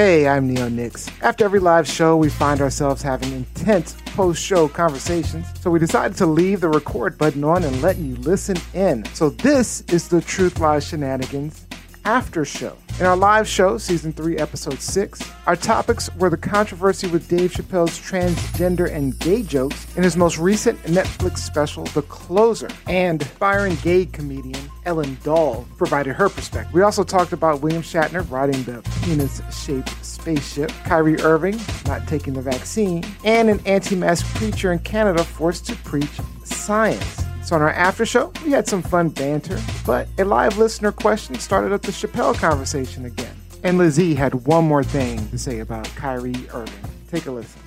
Hey, I'm Neo Nix. After every live show, we find ourselves having intense post show conversations, so we decided to leave the record button on and let you listen in. So, this is the Truth Lies Shenanigans after show. In our live show, season 3, episode 6, our topics were the controversy with Dave Chappelle's transgender and gay jokes in his most recent Netflix special, The Closer, and aspiring gay comedian Ellen Dahl provided her perspective. We also talked about William Shatner riding the penis shaped spaceship, Kyrie Irving not taking the vaccine, and an anti mask preacher in Canada forced to preach science. So on our after show, we had some fun banter, but a live listener question started up the Chappelle conversation again. And Lizzie had one more thing to say about Kyrie Irving. Take a listen.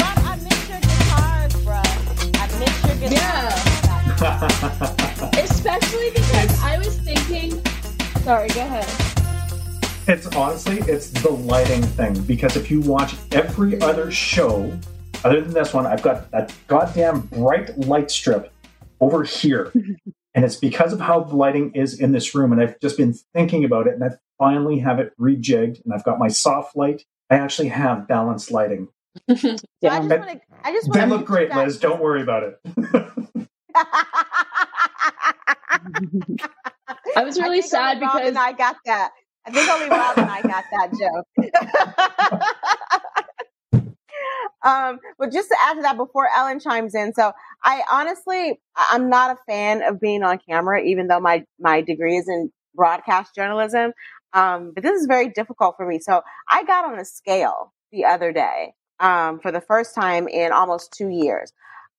I miss your guitars, bruh. I miss your guitars. Yeah. Especially because I was thinking. Sorry, go ahead. It's honestly, it's the lighting thing because if you watch every other show, other than this one, I've got that goddamn bright light strip over here. and it's because of how the lighting is in this room. And I've just been thinking about it and I finally have it rejigged and I've got my soft light. I actually have balanced lighting. So I just Yeah. want to. I just They look great, Liz. Don't worry about it. I was really think sad only Rob because and I got that. I think only Rob and I got that joke. Um, but just to add to that, before Ellen chimes in, so I honestly, I'm not a fan of being on camera, even though my my degree is in broadcast journalism. Um, but this is very difficult for me. So I got on a scale the other day um, for the first time in almost two years.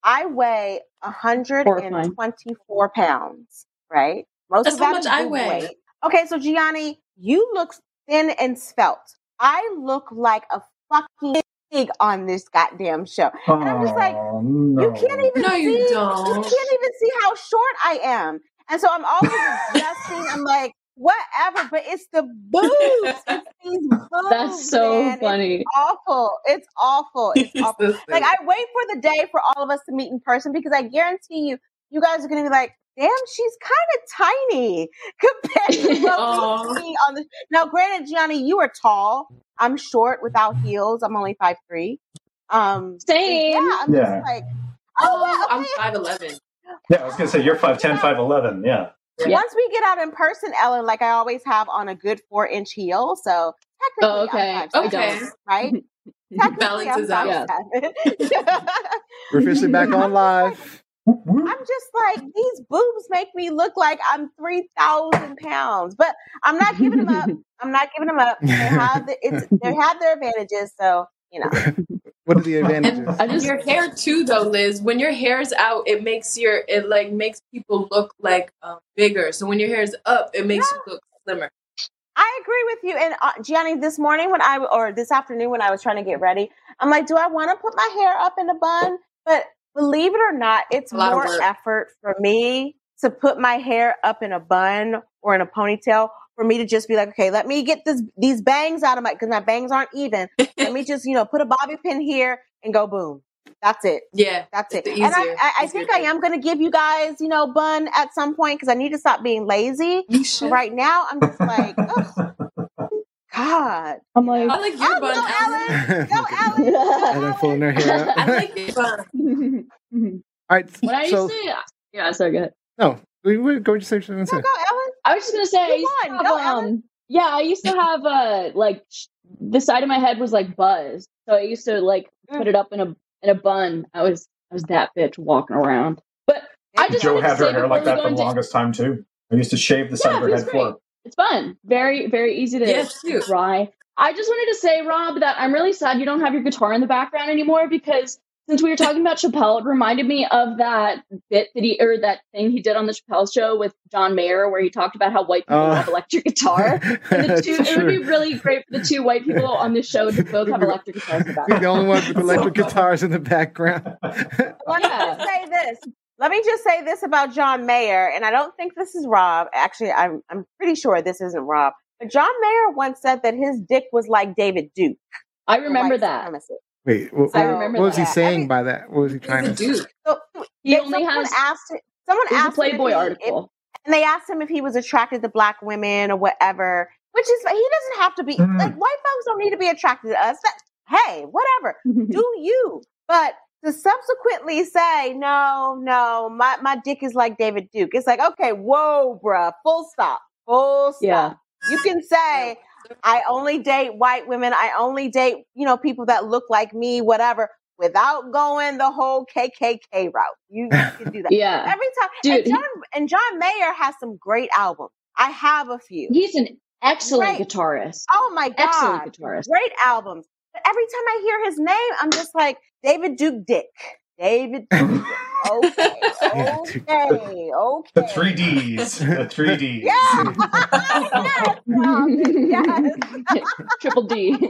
I weigh 124 pounds, right? Most That's of how that much I weigh. weight. Okay, so Gianni, you look thin and svelte. I look like a fucking pig on this goddamn show. And I'm just like, Oh, no. You can't even No, see. you don't. You can't even see how short I am. And so I'm always adjusting. I'm like, whatever. But it's the boobs. It's these boobs. that's so man. It's funny. awful. It's awful. It's awful. Like I wait for the day for all of us to meet in person because I guarantee you, you guys are gonna be like, "Damn, she's kind of tiny compared to what we see on the." Now, granted, Gianni, you are tall. I'm short without heels. I'm only five three. Um, Same. yeah, I'm Yeah. just like, oh, oh, wow, I'm five eleven. Yeah, I was going to say, you're 5'10, 5'11. Yeah. Yeah. Once we get out in person, Ellen, like I always have on a good four inch heel, so technically, Oh, okay. I'm I five Okay. seven, right? Technically, Balances I'm out. five seven. We're officially back on live. Whoop, whoop. I'm just like these boobs make me look like I'm three thousand pounds, but I'm not giving them up. I'm not giving them up. They have the, it's they have their advantages, so you know. What are the advantages? I just Your hair too, though, Liz. When your hair's out, it makes your it like makes people look like um, bigger. So when your hair is up, it makes you look slimmer. I agree with you. And uh, Gianni, this morning when I or this afternoon when I was trying to get ready, I'm like, do I want to put my hair up in a bun? But believe it or not, it's A lot of more effort for me to put my hair up in a bun or in a ponytail for me to just be like, okay, let me get this these bangs out of my because my bangs aren't even. let me just you know put a bobby pin here and go boom. That's it. Yeah, That's it. And I, I, I think I am going to give you guys, you know, bun at some point because I need to stop being lazy. you should. right now, I'm just like, ugh, God. I'm like I like your Oh, bun. go, Ellen. Ellen. Go, Ellen. Go, and then pulling her hair up. I like your bun. when All right. I so, used to yeah, sorry, go ahead. no, we we go to say something. Go, go, Ellen. I was just gonna say I You used to have, Go, um yeah, I used to have uh like sh- the side of my head was like buzzed. So I used to like Mm. put it up in a in a bun. I was I was that bitch walking around. But I just Joe had her hair like that for the into- longest time, too. I used to shave the side Yeah, of her head feels floor. It's fun. Very, very easy to Yeah, it's cute. dry. I just wanted to say, Rob, that I'm really sad you don't have your guitar in the background anymore because since we were talking about Chappelle, it reminded me of that bit that he or that thing he did on the Chappelle show with John Mayer where he talked about how white people Oh. have electric guitar. And the two, it would be really great for the two white people on the show to both have electric guitars in the You're background. the only one with electric guitars in the background. Let me Yeah. just say this. Let me just say this about John Mayer, and I don't think this is Rob. Actually, I'm I'm pretty sure this isn't Rob. But John Mayer once said that his dick was like David Duke. I remember that. supremacist. Wait, what, I what- remember what was he that. I saying mean- by that? What was he trying He's to a say? So He only someone has asked someone he's a asked him if Playboy he- if- article. and they asked him if he was attracted to black women or whatever. which is he doesn't have to be Mm. like white folks don't need to be attracted to us. That, hey, whatever, do you? But to subsequently say no, no, my my dick is like David Duke. It's like okay, whoa, bruh, full stop, full stop. Yeah. You can say I only date white women. I only date you know people that look like me, whatever. Without going the whole KKK route, you, you can do that yeah. every time. Dude, and John and John Mayer has some great albums. I have a few. He's an excellent Right. guitarist. Oh my god, Excellent guitarist. great albums. But every time I hear his name, I'm just like David Duke Dick. David Duke Dick. Okay, okay, okay. The three Ds. The three Ds. Yeah. yes, Rob. yes. Triple D. All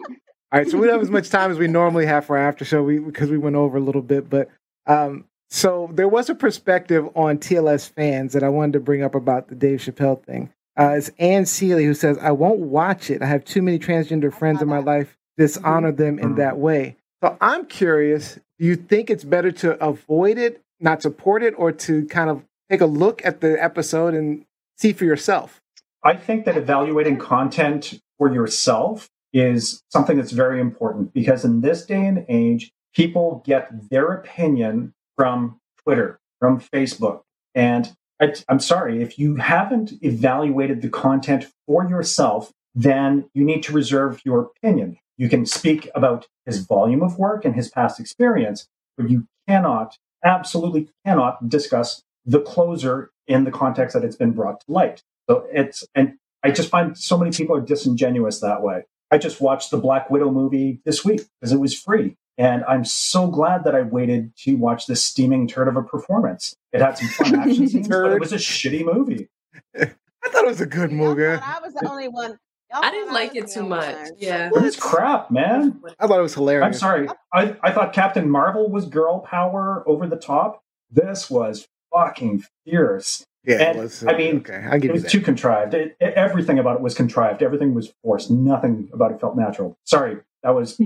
right, so we don't have as much time as we normally have for our after show we, because we went over a little bit. But um, so there was a perspective on TLS fans that I wanted to bring up about the Dave Chappelle thing. Uh, it's Ann Seeley who says, I won't watch it. I have too many transgender friends in my life dishonor them in Mhm. that way. So I'm curious do you think it's better to avoid it, not support it, or to kind of take a look at the episode and see for yourself? I think that evaluating content for yourself is something that's very important because in this day and age, people get their opinion from Twitter, from Facebook. And I, I'm sorry, if you haven't evaluated the content for yourself, then you need to reserve your opinion. You can speak about his volume of work and his past experience, but you cannot, absolutely cannot discuss the closer in the context that it's been brought to light. So it's, and I just find so many people are disingenuous that way. I just watched the Black Widow movie this week because it was free. And I'm so glad that I waited to watch this steaming turd of a performance. It had some fun action scenes, but it was a shitty movie. I thought it was a good movie. thought I was the only one. Y'all I didn't like it too much. Yeah. It was crap, man. I thought it was hilarious. I'm sorry. I, I thought Captain Marvel was girl power over the top. This was fucking fierce. Yeah, And, it was, I uh, mean, okay, I'll It you was that. too contrived. It, it- everything about it was contrived. Everything was forced. Nothing about it felt natural. Sorry, that was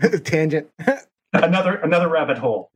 a Tangent. another another rabbit hole.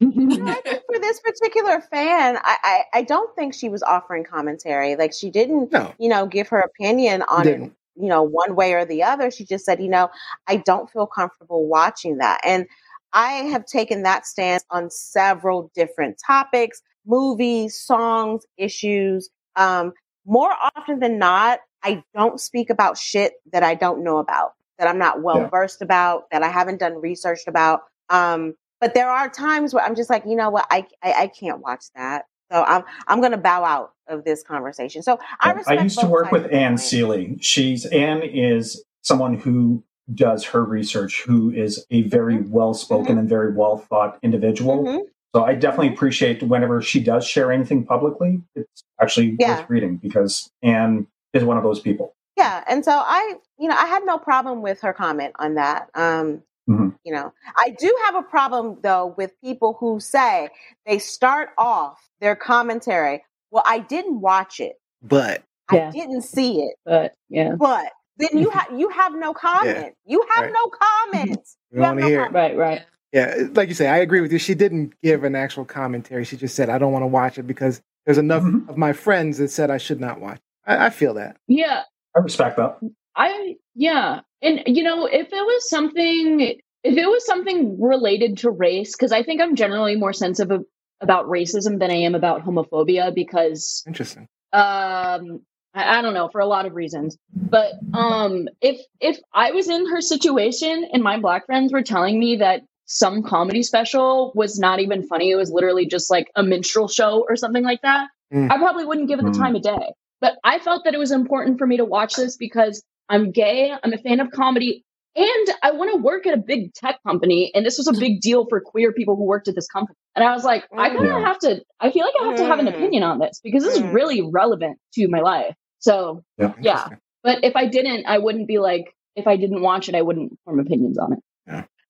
No, I think for this particular fan, I, I, I don't think she was offering commentary. Like she didn't, no, you know, give her opinion on didn't. you know, one way or the other. She just said, you know, I don't feel comfortable watching that. And I have taken that stance on several different topics, movies, songs, issues. Um, more often than not, I don't speak about shit that I don't know about, that I'm not well Yeah. versed about, that I haven't done research about. Um, but there are times where I'm just like, you know what, I I, I can't watch that. So I'm I'm going to bow out of this conversation. So I I used to work with Anne. Seeley. She's Anne is someone who does her research, who is a very Mm-hmm. well spoken and very well thought individual. Mhm. So I definitely appreciate whenever she does share anything publicly. It's actually Yeah. worth reading because Anne is one of those people. Yeah, and so I, you know, I had no problem with her comment on that. Um, Mhm. You know, I do have a problem though with people who say they start off their commentary. Well, I didn't watch it. But I Yeah. didn't see it. But yeah. But then you have you have no comment. You have Right. no comments. we You want to no hear it. comment. Right, right. Yeah, like you say, I agree with you. She didn't give an actual commentary. She just said, I don't want to watch it because there's enough Mhm. of my friends that said I should not watch. I, I feel that. Yeah. I respect that. I yeah, and you know, if it was something, if it was something related to race, because I think I'm generally more sensitive about racism than I am about homophobia, because Interesting. um, I, I don't know for a lot of reasons. But um, if if I was in her situation and my black friends were telling me that some comedy special was not even funny, it was literally just like a minstrel show or something like that, Mm. I probably wouldn't give it the Mm. time of day. But I felt that it was important for me to watch this because I'm gay, I'm a fan of comedy, and I want to work at a big tech company. And this was a big deal for queer people who worked at this company. And I was like, I kind of have to, I feel like I have to have an Mm. opinion on this because this is Mm. really relevant to my life. So, Yeah. Yeah. But if I didn't, I wouldn't be like, if I didn't watch it, I wouldn't form opinions on it.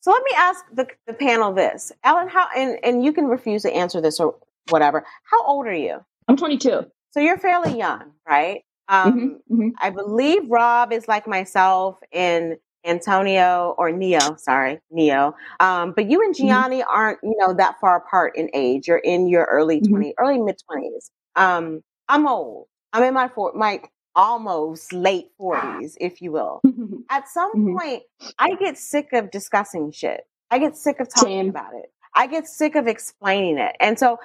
So let me ask the, the panel this. Ellen, how and, and you can refuse to answer this or whatever. How old are you? I'm 22. So you're fairly young, right? Um, Mhm, mhm. I believe Rob is like myself and Antonio or Neo, sorry, Neo. Um, but you and Mhm. Gianni aren't, you know, that far apart in age. You're in your early Mhm. 20s, early mid 20s. Um, I'm old. I'm in my four, my almost late 40s, if you will. At some point, I get sick of discussing shit. I get sick of talking about it. I get sick of explaining it. And so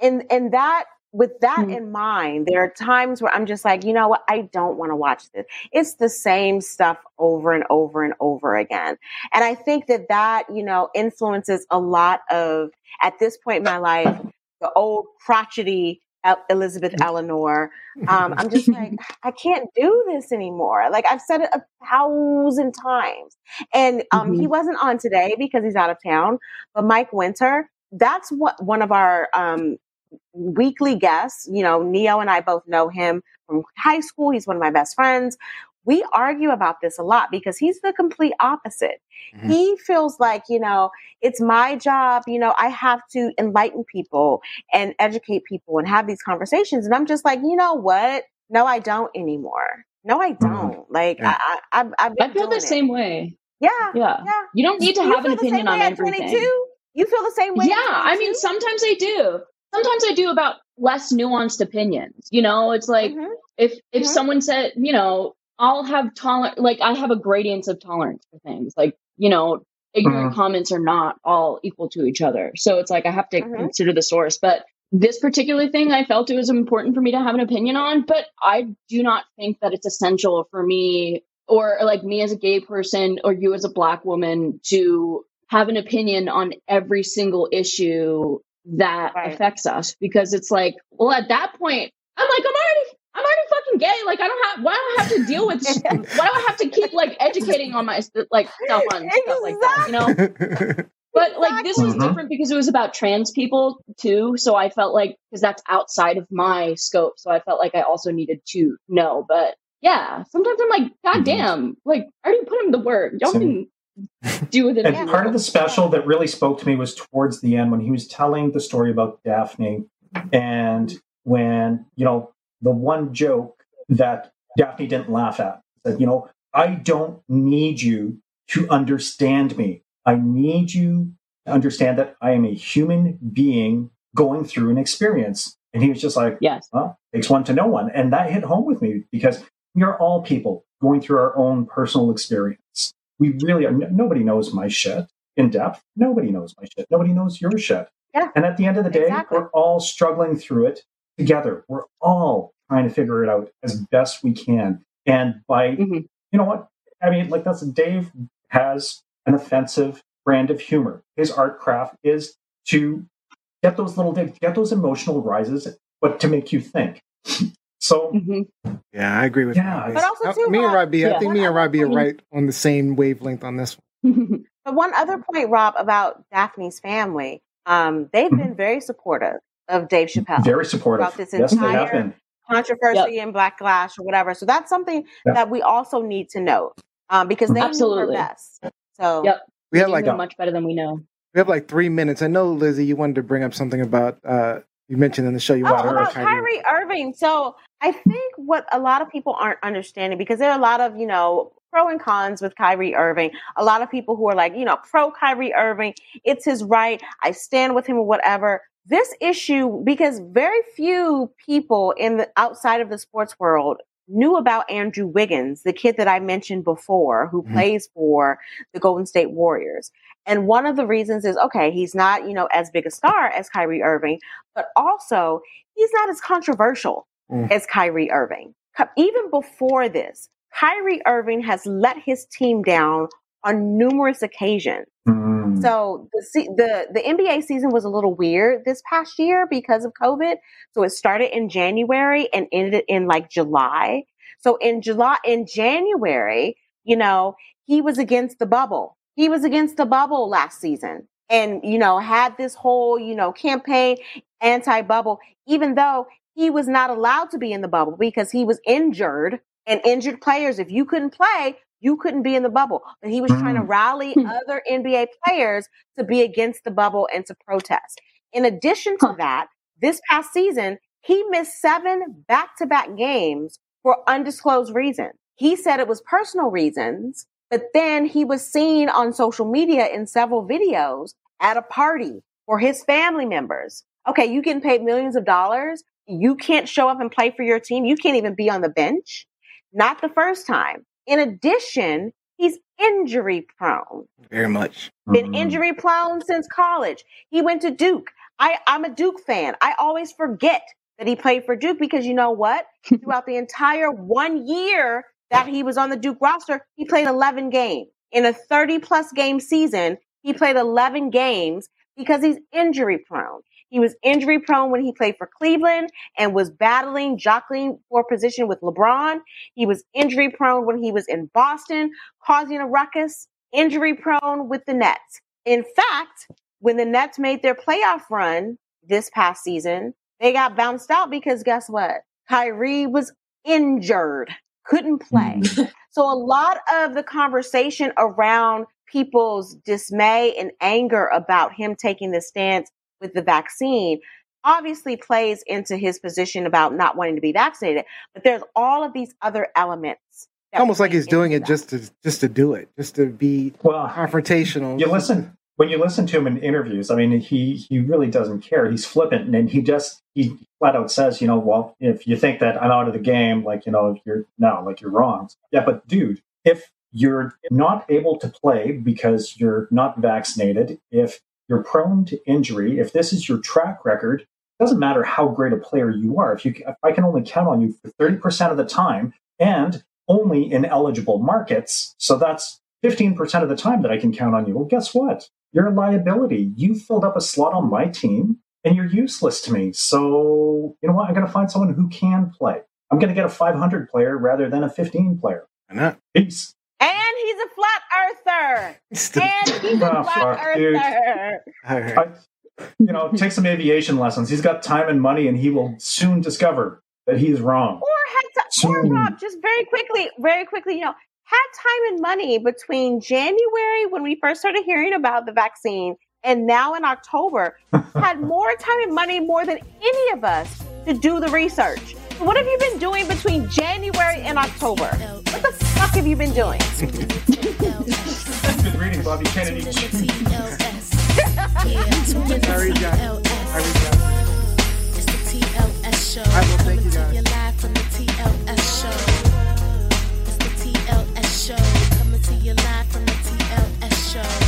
in in that with that Mhm. in mind, there are times where I'm just like, you know what, I don't want to watch this. It's the same stuff over and over and over again. And I think that that, you know, influences a lot of at this point in my life, the old crotchety El- Elizabeth Eleanor. Um, I'm just like, I can't do this anymore. Like I've said it a thousand times. And um, he wasn't on today because he's out of town. But Mike Winter, that's what one of our um, weekly guests. You know, Neo and I both know him from high school. He's one of my best friends. We argue about this a lot because he's the complete opposite. Mhm. He feels like, you know, it's my job, you know, I have to enlighten people and educate people and have these conversations. And I'm just like, you know what? No, I don't anymore. No, I don't. Like, Yeah. I, I, I've, I've been I feel the it. same way. Yeah. Yeah. Yeah. You don't need to You have an feel the same opinion on way everything. 22? You feel the same way? Yeah, I mean, sometimes I do. Sometimes I do about less nuanced opinions. You know, it's like Mhm. if if Mhm. someone said, you know, I'll have tolerance, like I have a gradients of tolerance for things. Like, you know, ignorant comments are not all equal to each other. So it's like I have to Mhm. consider the source. But this particular thing, I felt it was important for me to have an opinion on. But I do not think that it's essential for me or like me as a gay person or you as a black woman to have an opinion on every single issue that Right. affects us because it's like well at that point i'm like i'm already i'm already fucking gay like i don't have why do i have to deal with why do i have to keep like educating on my like stuff on stuff like that you know but like this was Exactly. different because it was about trans people too so i felt like because that's outside of my scope so i felt like i also needed to know but yeah sometimes i'm like mm-hmm. god damn like i already put in the work y'all Same. can do with it And part of the special that really spoke to me was towards the end when he was telling the story about Daphne and when, you know, the one joke that Daphne didn't laugh at said, you know, I don't need you to understand me. I need you to understand that I am a human being going through an experience. And he was just like, yes well, takes one to know one. And that hit home with me because we are all people going through our own personal experience. We really are. Nobody knows my shit in depth. Nobody knows my shit. Nobody knows your shit. Yeah. And at the end of the day, Exactly. we're all struggling through it together. We're all trying to figure it out as best we can. And by, Mhm. you know what? I mean, like that's Dave has an offensive brand of humor. His art craft is to get those little get those emotional rises, but to make you think. So Mhm. yeah, I agree with Yeah. you. But also, too, me and Rob- Robbie, I think me and Robbie are right on the same wavelength on this one. But one other point, Rob, about Daphne's family, um, they've Mhm. been very supportive of Dave Chappelle. very supportive. About this yes, they have entire- been. controversy in Black Glass or whatever. So that's something Yeah. that we also need to note um, because they Absolutely. knew her best. So Yep. We have like know much better than we know. we have like three minutes. I know Lizzie, you wanted to bring up something about uh you mentioned in the show you Oh, wanted to about Kyrie Irving. So I think what a lot of people aren't understanding because there are a lot of, you know, pro and cons with Kyrie Irving. A lot of people who are like, you know, pro Kyrie Irving, it's his right. I stand with him or whatever. This issue, because very few people in the outside of the sports world knew about Andrew Wiggins, the kid that I mentioned before, who Mhm. plays for the Golden State Warriors. And one of the reasons is okay, he's not, you know, as big a star as Kyrie Irving, but also he's not as controversial Mm. as Kyrie Irving. Even before this, Kyrie Irving has let his team down on numerous occasions. Mm. So the the the NBA season was a little weird this past year because of COVID. So it started in January and ended in like July. So in July in January, you know, he was against the bubble. He was against the bubble last season and you know, had this whole, you know, campaign anti-bubble even though he was not allowed to be in the bubble because he was injured and injured players if you couldn't play, you couldn't be in the bubble. But he was trying to Mm. rally Hmm. other NBA players to be against the bubble and to protest. In addition to that, this past season, he missed seven back to back games for undisclosed reasons. He said it was personal reasons, but then he was seen on social media in several videos at a party for his family members. Okay, you getting paid millions of dollars. You can't show up and play for your team. You can't even be on the bench. not the first time. In addition, he's injury prone. Very much. Been Mhm. injury prone since college. He went to Duke. I, I'm a Duke fan. I always forget that he played for Duke because you know what? Throughout the entire one year that he was on the Duke roster, he played 11 games. In a 30 plus game season, he played 11 games because he's injury prone. He was injury prone when he played for Cleveland and was battling, jockeying for position with LeBron. He was injury prone when he was in Boston, causing a ruckus, injury prone with the Nets. In fact, when the Nets made their playoff run this past season, they got bounced out because guess what? Kyrie was injured, couldn't play. Mm. So a lot of the conversation around people's dismay and anger about him taking the stance with the vaccine obviously plays into his position about not wanting to be vaccinated. But there's all of these other elements. Almost like he's doing into it that. just to just to do it, just to be Well, confrontational. you listen when you listen to him in interviews. I mean, he he really doesn't care. He's flippant, and he just he flat out says, you know, well, if you think that I'm out of the game, like you know, you're no, like you're wrong. Yeah, but dude, if you're not able to play because you're not vaccinated, if you're prone to injury, if this is your track record, it doesn't matter how great a player you are. If you if I can only count on you for thirty percent of the time, and only in eligible markets, so that's 15% of the time that I can count on you. Well, guess what? You're a liability. You filled up a slot on my team and you're useless to me. So, you know what? I'm going to find someone who can play. I'm going to get a 500 player rather than a 15 player. And not? Peace. And he's a flat earther. And he's a Oh, flat fuck, earther. All right. I, you know, take some aviation lessons. He's got time and money and he will soon discover that he is wrong. Or had to, or Rob, just very quickly, very quickly, you know, had time and money between January when we first started hearing about the vaccine and now in October, had more time and money more than any of us to do the research. What have you been doing between January and October? What the fuck have you been doing? been reading Bobby Kennedy. Sorry, John. I will thank. you live from the TLS show. It's the TLS show. Coming to you live from the TLS show.